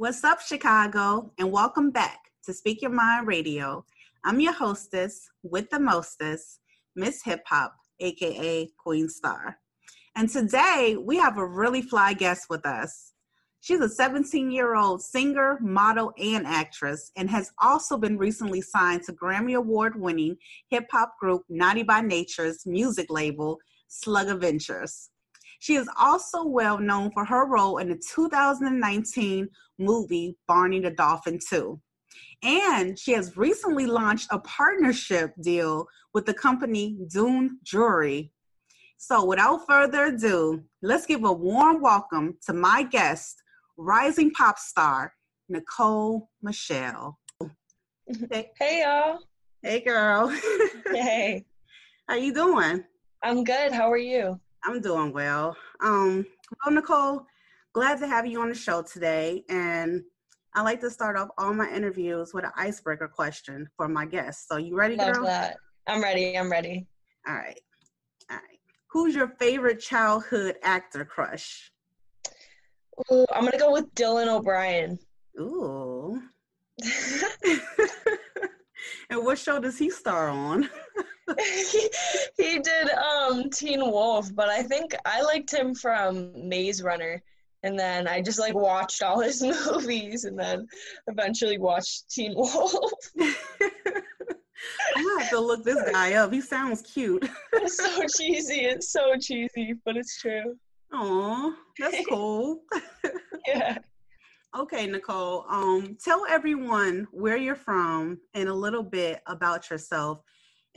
What's up, Chicago, and welcome back to Speak Your Mind Radio. I'm your hostess with the mostest, Miss Hip Hop, aka Queen Star. And today we have a really fly guest with us. She's a 17 year old singer, model, and actress, and has also been recently signed to Grammy Award winning hip hop group Naughty by Nature's music label, Slug Ventures. She is also well known for her role in the 2019 movie Bernie the Dolphin 2. And she has recently launched a partnership deal with the company Dune Jewelry. So, without further ado, let's give a warm welcome to my guest, rising pop star Nicole Michelle. Hey, y'all. Hey, girl. Hey. How you doing? I'm good. How are you? I'm doing well. Um, well, Nicole, glad to have you on the show today. And I like to start off all my interviews with an icebreaker question for my guests. So you ready, Love girl? that. I'm ready. I'm ready. All right. All right. Who's your favorite childhood actor crush? Ooh, I'm gonna go with Dylan O'Brien. Ooh. and what show does he star on? he, he did um Teen Wolf, but I think I liked him from Maze Runner. And then I just like watched all his movies and then eventually watched Teen Wolf. I have to look this guy up. He sounds cute. it's so cheesy. It's so cheesy, but it's true. Aw, that's cool. Yeah. Okay, Nicole. Um, tell everyone where you're from and a little bit about yourself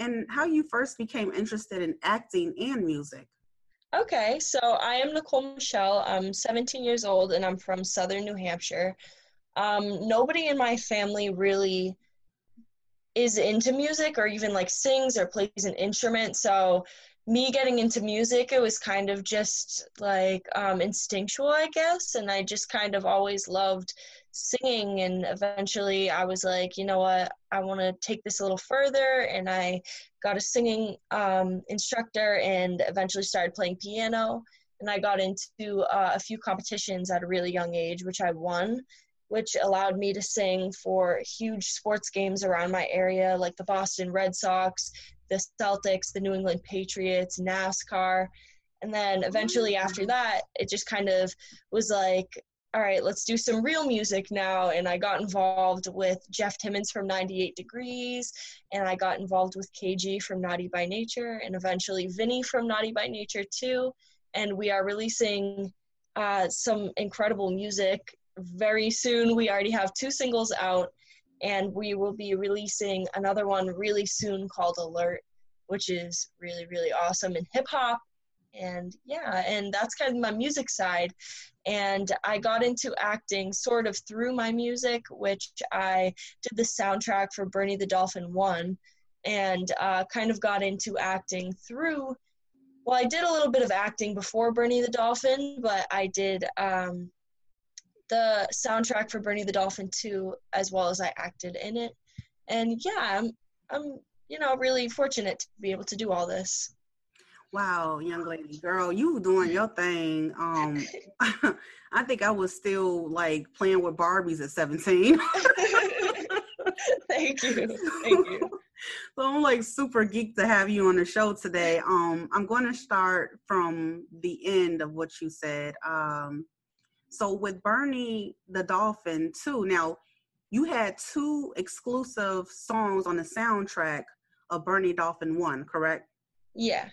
and how you first became interested in acting and music. Okay, so I am Nicole Michelle. I'm 17 years old and I'm from southern New Hampshire. Um, nobody in my family really is into music or even like sings or plays an instrument. So, me getting into music, it was kind of just like um, instinctual, I guess. And I just kind of always loved singing. And eventually I was like, you know what, I want to take this a little further. And I got a singing um, instructor and eventually started playing piano. And I got into uh, a few competitions at a really young age, which I won, which allowed me to sing for huge sports games around my area, like the Boston Red Sox, the Celtics, the New England Patriots, NASCAR. And then eventually after that, it just kind of was like, all right, let's do some real music now. And I got involved with Jeff Timmons from 98 Degrees, and I got involved with KG from Naughty by Nature, and eventually Vinny from Naughty by Nature too. And we are releasing uh, some incredible music very soon. We already have two singles out, and we will be releasing another one really soon called Alert, which is really, really awesome in hip hop. And yeah, and that's kind of my music side. And I got into acting sort of through my music, which I did the soundtrack for Bernie the Dolphin 1 and uh, kind of got into acting through. Well, I did a little bit of acting before Bernie the Dolphin, but I did um, the soundtrack for Bernie the Dolphin 2 as well as I acted in it. And yeah, I'm I'm you know really fortunate to be able to do all this. Wow, young lady, girl, you doing your thing. Um, I think I was still like playing with Barbies at 17. Thank you. Thank you. so I'm like super geeked to have you on the show today. Um, I'm going to start from the end of what you said. Um, so with Bernie the Dolphin too. Now, you had two exclusive songs on the soundtrack of Bernie Dolphin One, correct? Yeah.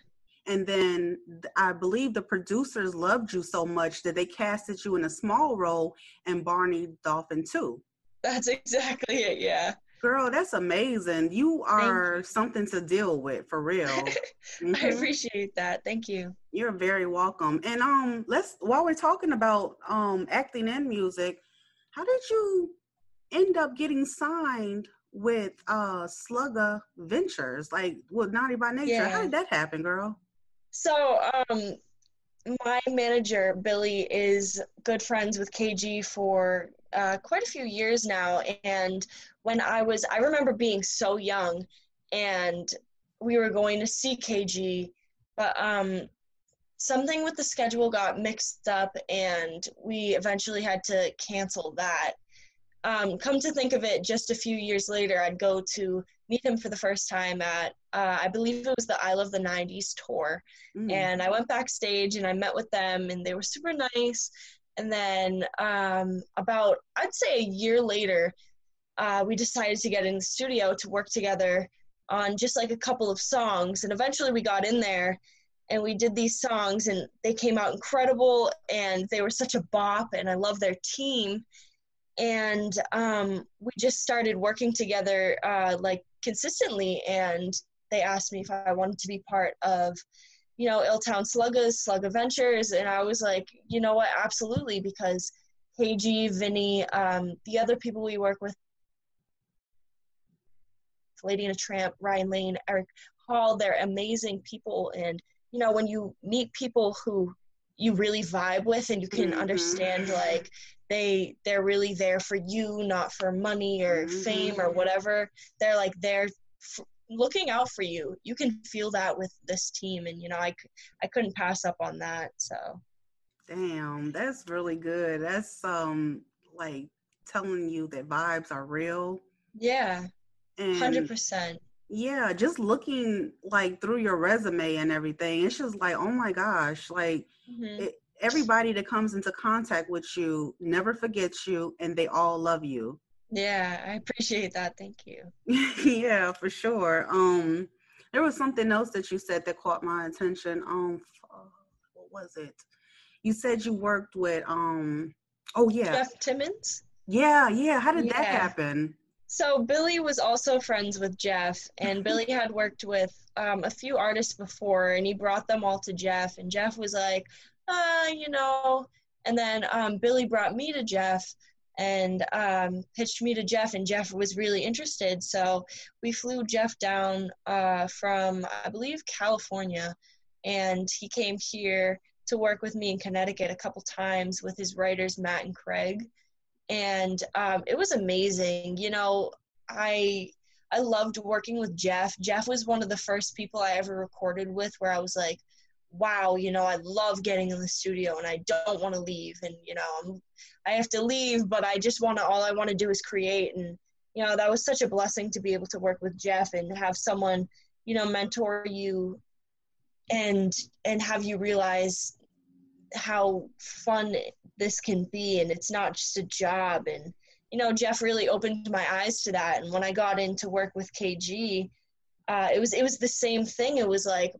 And then I believe the producers loved you so much that they casted you in a small role in Bernie Dolphin Two. That's exactly it. Yeah. Girl, that's amazing. You are you. something to deal with for real. I Mhm. appreciate that. Thank you. You're very welcome. And um let's while we're talking about um acting and music, how did you end up getting signed with uh Slugger Ventures, like with Naughty by Nature? Yeah. How did that happen, girl? So, um, my manager Billy is good friends with KG for uh, quite a few years now, and when I was, I remember being so young, and we were going to see KG, but um, something with the schedule got mixed up, and we eventually had to cancel that. Um, come to think of it, just a few years later, I'd go to meet him for the first time at, uh, I believe it was the I Love the 90s tour. Mm. And I went backstage and I met with them, and they were super nice. And then um, about, I'd say a year later, uh, we decided to get in the studio to work together on just like a couple of songs. And eventually we got in there and we did these songs, and they came out incredible. And they were such a bop, and I love their team. And um, we just started working together uh, like consistently. And they asked me if I wanted to be part of you know, Illtown sluggas Slug Adventures, and I was like, you know what, absolutely, because KG, Vinny, um, the other people we work with, Lady and a Tramp, Ryan Lane, Eric Hall, they're amazing people, and you know, when you meet people who you really vibe with and you can Mhm. understand like they they're really there for you not for money or Mhm. fame or whatever they're like there f- looking out for you you can feel that with this team and you know i, I couldn't pass up on that so Damn, that's really good. That's um like telling you that vibes are real. yeah And 100% yeah, just looking like through your resume and everything, it's just like, oh my gosh, like Mhm. it, everybody that comes into contact with you never forgets you and they all love you. yeah i appreciate that thank you yeah, for sure. Um, there was something else that you said that caught my attention. Um, what was it? You said you worked with um. Oh yeah, jeff timmons yeah, yeah. How did that happen? So Billy was also friends with Jeff, and Billy had worked with um, a few artists before, and he brought them all to Jeff, and Jeff was like, uh, you know, and then um, Billy brought me to Jeff and um, pitched me to Jeff, and Jeff was really interested. So we flew Jeff down uh, from, I believe, California, and he came here to work with me in Connecticut a couple times with his writers Matt and Craig and um, it was amazing. You know, I I loved working with Jeff. Jeff was one of the first people I ever recorded with, where I was like, "Wow, you know, I love getting in the studio, and I don't want to leave, and you know, I'm, I have to leave, but I just want to. All I want to do is create, and you know, that was such a blessing to be able to work with Jeff and have someone, you know, mentor you, and and have you realize how fun this can be. And it's not just a job. And you know jeff really opened my eyes to that. And when i got into work with kg uh, it was it was the same thing. It was like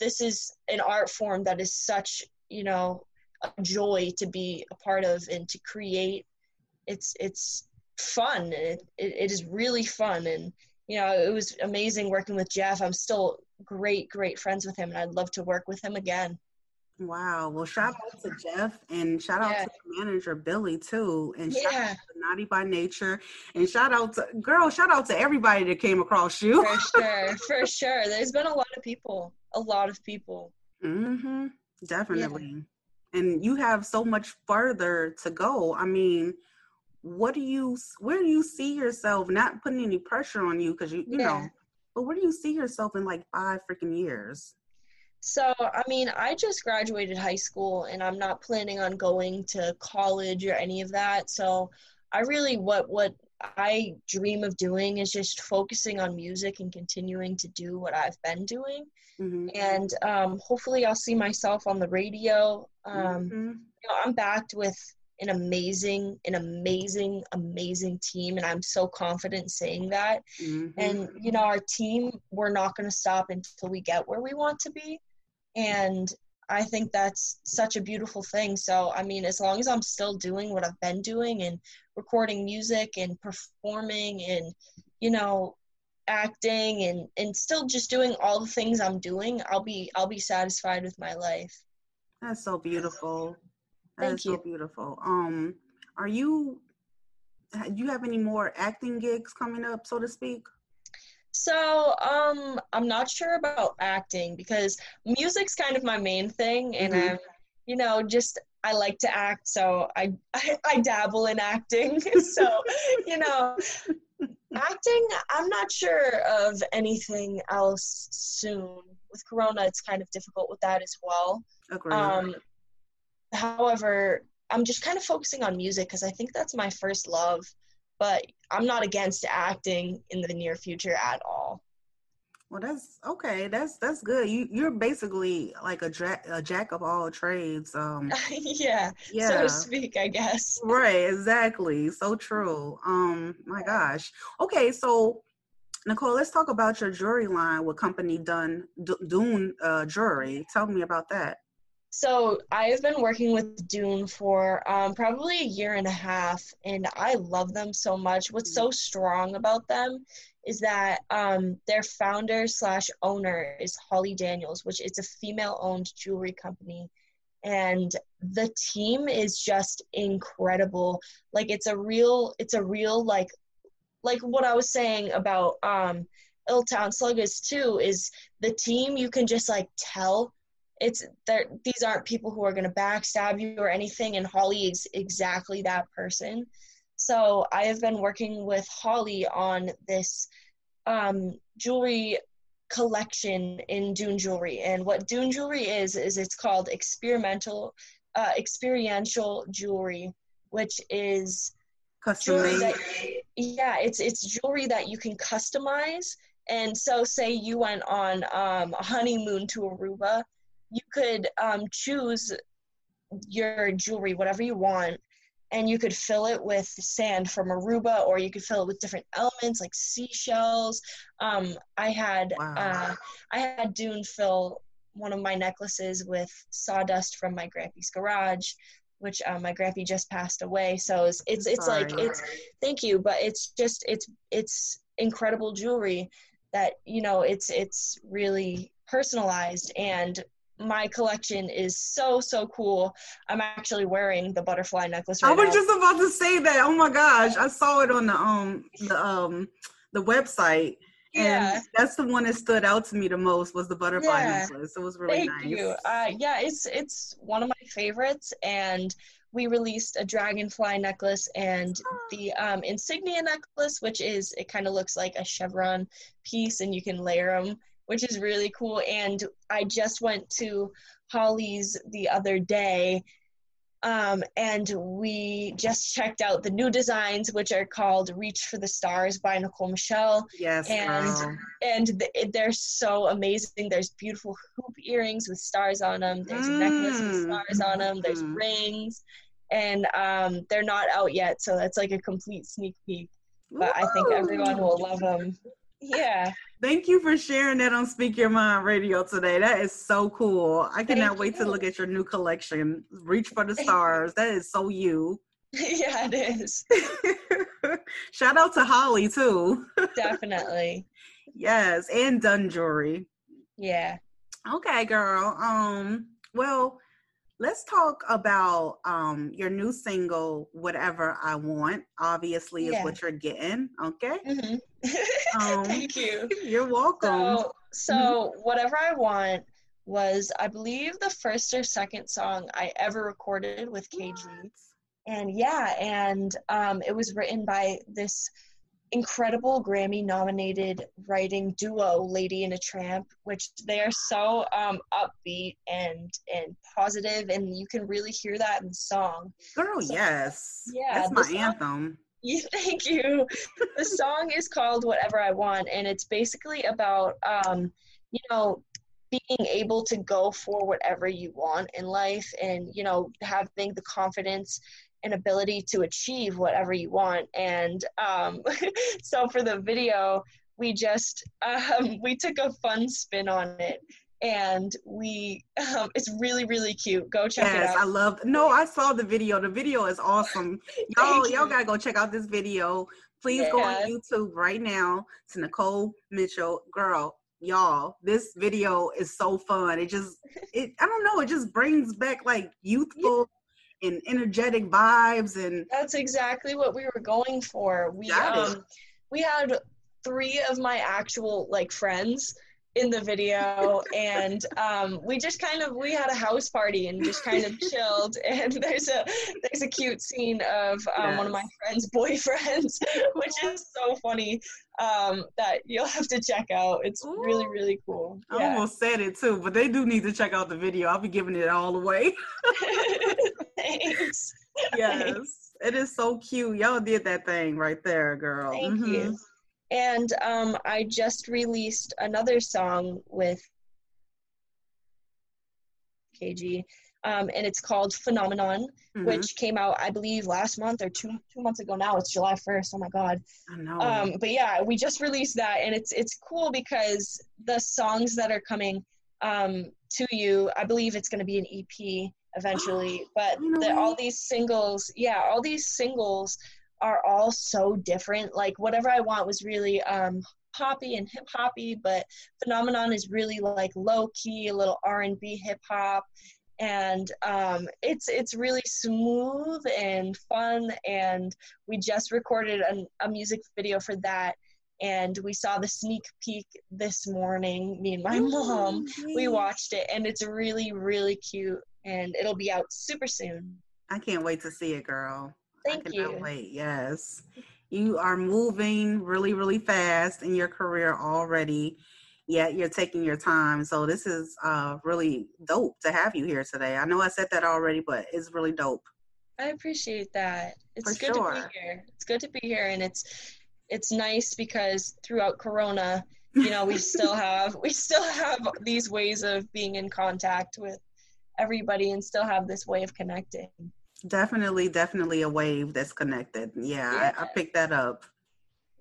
this is an art form that is such you know a joy to be a part of and to create. It's it's fun. It, it, it is really fun. And you know it was amazing working with jeff. I'm still great great friends with him and i'd love to work with him again. Wow. Well, shout out to Jeff and shout out Yeah. to the manager Billy too, and shout yeah. out to Naughty by Nature, and shout out to girl. Shout out to everybody that came across you. for sure. For sure. There's been a lot of people a lot of people Mm-hmm. Definitely. And you have so much further to go. I mean, what do you where do you see yourself not putting any pressure on you because you you know but where do you see yourself in like five freaking years? so i mean i just graduated high school and i'm not planning on going to college or any of that so i really what what i dream of doing is just focusing on music and continuing to do what i've been doing Mm-hmm. and um, hopefully i'll see myself on the radio um, Mhm. you know, I'm backed with an amazing, an amazing, amazing team, and I'm so confident saying that. Mhm. And you know, our team, we're not going to stop until we get where we want to be, and I think that's such a beautiful thing. So, I mean, as long as I'm still doing what I've been doing and recording music and performing and you know acting and and still just doing all the things I'm doing, I'll be I'll be satisfied with my life. That's so beautiful. Thank That's so beautiful. Um, are you do you have any more acting gigs coming up, so to speak? So, um, I'm not sure about acting because music's kind of my main thing, and Mhm. I'm, you know, just I like to act, so I I, I dabble in acting. so, you know, acting. I'm not sure of anything else soon. With Corona, it's kind of difficult with that as well. Agreed. Um, however, I'm just kind of focusing on music because I think that's my first love. But I'm not against acting in the near future at all. well, that's okay. That's that's good. You you're basically like a, dra- a jack of all trades. Um, yeah, so to speak, I guess. Right, exactly. So true. Um, my gosh. Okay, so Nicole, let's talk about your jewelry line with company Done D- Dune uh, Jewelry. Tell me about that. So I've been working with Dune for um, probably a year and a half, and I love them so much. What's so strong about them is that um, their founder slash owner is Holly Daniels, which is a female-owned jewelry company, and the team is just incredible. Like it's a real, it's a real like, like what I was saying about um, Ill Town Sluggers too is the team. You can just like tell it's there these aren't people who are going to backstab you or anything and holly is exactly that person. So i have been working with holly on this um, jewelry collection in dune jewelry. And what dune jewelry is is it's called experimental uh, experiential jewelry which is Custom jewelry that yeah it's it's jewelry that you can customize. And so say you went on um, a honeymoon to aruba you could um, choose your jewelry whatever you want and you could fill it with sand from aruba or you could fill it with different elements like seashells. Um, i had Wow. uh, i had dune fill one of my necklaces with sawdust from my grandpa's garage which um, my grandpa just passed away. So it's it's, it's like it's thank you but it's just it's it's incredible jewelry that you know it's it's really personalized and my collection is so so cool i'm actually wearing the butterfly necklace right I was now. just about to say that. Oh my gosh, I saw it on the um the um the website. yeah And that's the one that stood out to me the most was the butterfly Yeah. necklace. It was really Thank nice. you. Uh, yeah, it's it's one of my favorites, and we released a dragonfly necklace and the um, insignia necklace, which is it kind of looks like a chevron piece, and you can layer them, which is really cool. And I just went to Holly's the other day. Um, and we just checked out the new designs, which are called "Reach for the Stars" by Nicole Michelle yes, and- and th- they're so amazing. There's beautiful hoop earrings with stars on them. There's a necklace with Mm. stars on them. There's Mhm. rings, and um, they're not out yet, so that's like a complete sneak peek. But I think everyone will love them. Yeah, Thank you for sharing that on Speak Your Mind Radio today. That is so cool. I cannot Thank wait to look at your new collection. Reach for the stars. That is so you. yeah, it is Shout out to Holly too. definitely. Yes, and Dun Jewelry. Yeah. Okay, girl. Um, well, let's talk about um your new single, Whatever I Want. Obviously, is what you're getting. Okay. hmm Um, Thank you. You're welcome. So, so whatever I want was, I believe, the first or second song I ever recorded with KG. and yeah and um, it was written by this incredible grammy nominated writing duo lady and a tramp which they are so um, upbeat and and positive and you can really hear that in the song Girl, So- yes. Yeah, That's my song- anthem. yeah, thank you the song is called whatever i want and it's basically about um, you know being able to go for whatever you want in life and you know having the confidence and ability to achieve whatever you want and um, so for the video we just um, we took a fun spin on it and we um, it's really really cute go check Yes, it out I love. No, I saw the video. The video is awesome. Y'all, y'all gotta go check out this video. Please go on YouTube right now to Nicole Michelle. Girl, y'all, this video is so fun. It just, it, I don't know, it just brings back like youthful and energetic vibes and That's exactly what we were going for. We um we had three of my actual like friends in the video and um we just kind of we had a house party and just kind of chilled and there's a there's a cute scene of um, one of my friends boyfriends which is so funny um that you'll have to check out it's really Ooh. really cool I yeah. almost said it too, but they do need to check out the video. I'll be giving it all away. thanks yes. It is so cute. Y'all did that thing right there, girl. Thank Mhm. you. And um, I just released another song with KG, um, and it's called Phenomenon, Mhm. which came out, I believe, last month or two two months ago. Now it's July first. Oh my God! I know. Um, but yeah, we just released that, and it's it's cool because the songs that are coming um, to you, I believe it's going to be an EP eventually. but the, all these singles, yeah, all these singles are all so different. Like whatever I want was really um, poppy and hip hoppy, but Phenomenon is really like low key, a little R and B hip hop. And um, it's it's really smooth and fun, and we just recorded an, a music video for that and we saw the sneak peek this morning me and my mom we watched it and it's really really cute and it'll be out super soon I can't wait to see it, girl. Thank you. wait. Yes. You are moving really, really fast in your career already. Yet you're taking your time. So this is uh really dope to have you here today. I know I said that already, but it's really dope. i appreciate that it's For good to be here it's good to be here and it's it's nice because throughout corona you know we still have we still have these ways of being in contact with everybody and still have this way of connecting Definitely, definitely a wave that's connected. Yeah, I, I picked that up.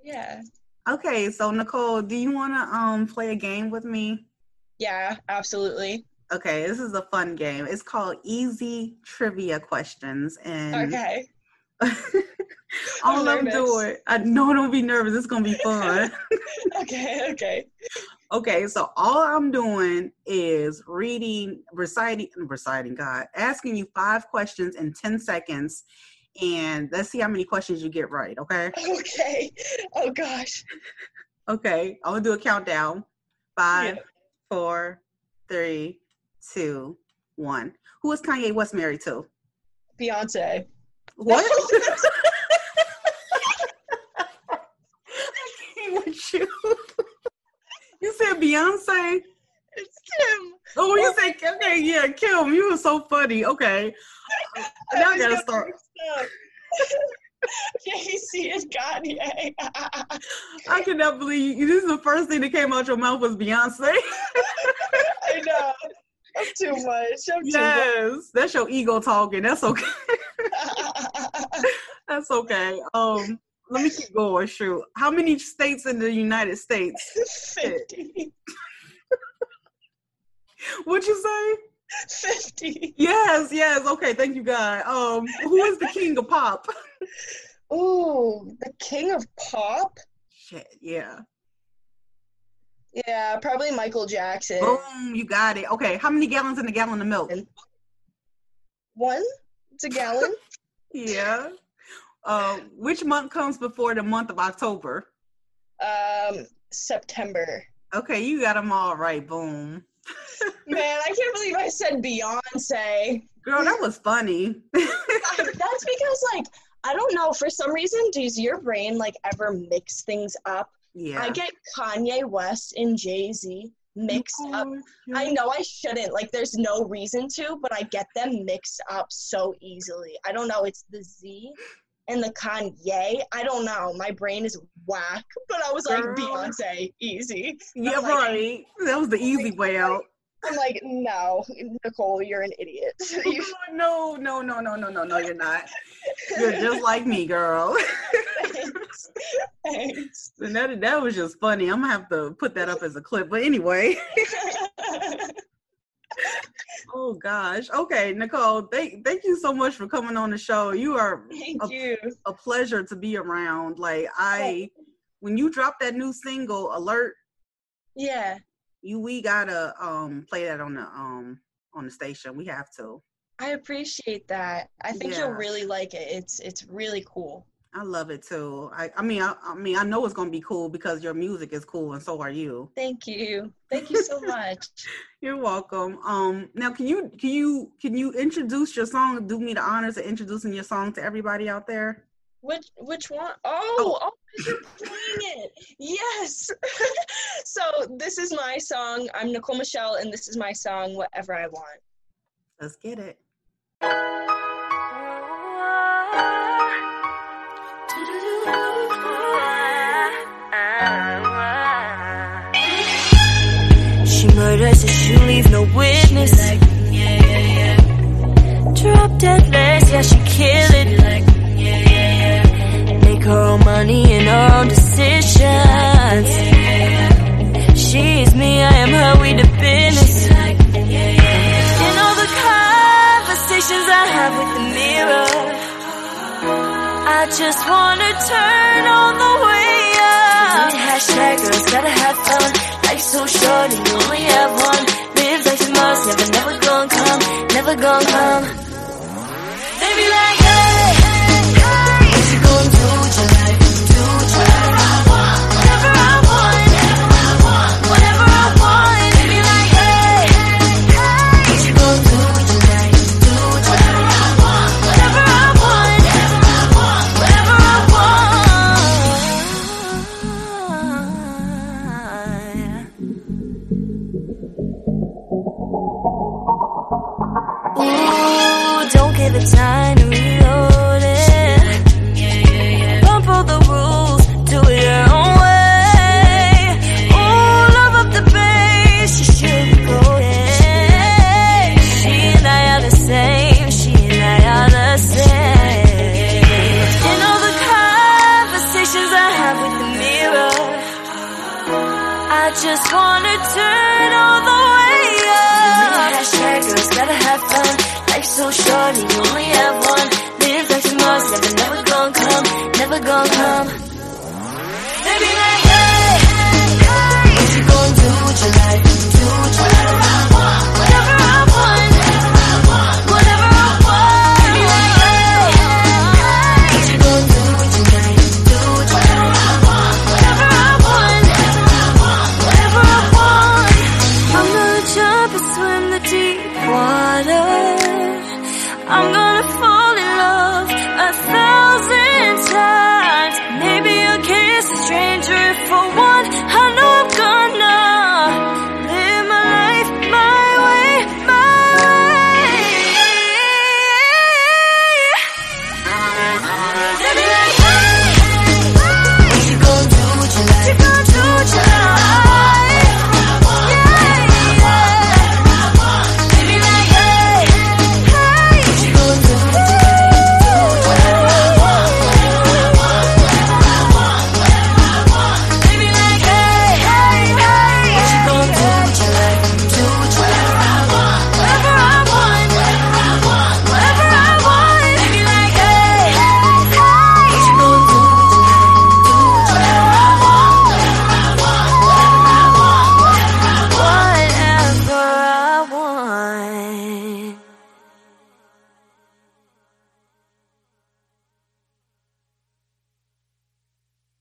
yeah Okay, so Nicole, do you want to um play a game with me? yeah absolutely Okay, this is a fun game. It's called Easy Trivia Questions, and okay all I'm I'm doing, I know, don't be nervous. It's gonna be fun. okay okay okay, so all I'm doing is reading, reciting, reciting. God, asking you five questions in ten seconds, and let's see how many questions you get right. Okay. Okay. Oh gosh. Okay, I'm gonna do a countdown. Five, Yeah. four, three, two, one. Who is Kanye West married to? Beyonce. What? I can't with you. You said Beyonce. It's Kim. Oh, you said okay, yeah, Kim. You were so funny. Okay, now I gotta start. up. Jay-Z and Kanye. I cannot believe you. This is the first thing that came out your mouth was Beyonce. I know. I'm too much. I'm yes, that's your ego talking. That's okay. That's okay. Um, let me keep going. Shoot, how many states in the United States? 50. What'd you say? 50. Yes, yes. Okay, thank you, God. Um, who is the king of pop? Ooh, the king of pop? Shit, yeah. Yeah, probably Michael Jackson. Boom, you got it. Okay, how many gallons in a gallon of milk? One? It's a gallon? Yeah. Uh, which month comes before the month of October? um, September. Okay, you got them all right. Boom. Man, I can't believe I said Beyonce. Girl, that was funny. That's because, like, I don't know. For some reason, does your brain like ever mix things up? yeah. I get Kanye West and Jay Z mixed up. I know I shouldn't. Like, there's no reason to, but I get them mixed up so easily. I don't know. It's the Z and the Kanye. I don't know. My brain is whack. But I was like, Girl. Beyonce, easy. Yeah, I'm like- right. That was the easy way out. I'm like, no, Nicole, you're an idiot. No, no, no, no, no, no, no, you're not. You're just like me, girl. Thanks. Thanks. And that that was just funny. I'm gonna have to put that up as a clip. But anyway, oh gosh. Okay, Nicole, thank thank you so much for coming on the show. You are Thank a, you. a pleasure to be around. Like I when you drop that new single, Alert, Yeah. you we gotta um play that on the um on the station. We have to. I appreciate that. I think Yeah. you'll really like it. It's it's really cool. I love it too. I, I mean, I, I mean, I know it's gonna be cool because your music is cool, and so are you. Thank you. Thank you so much. You're welcome. Um, now can you can you can you introduce your song? Do me the honors of introducing your song to everybody out there. Which which one? Oh, oh, you're playing it. Yes. so this is my song. I'm Nicole Michelle, and this is my song, Whatever I Want. Let's get it. Leave no witness. Drop dead legs, yeah, she kill it. Make her own money and her own decisions. She She's me, I am her, we the business. In all the conversations I have with the mirror, I just wanna turn all the way up. Hashtag girls gotta have fun. Life's so short and you only have one. Never gonna come. They be like,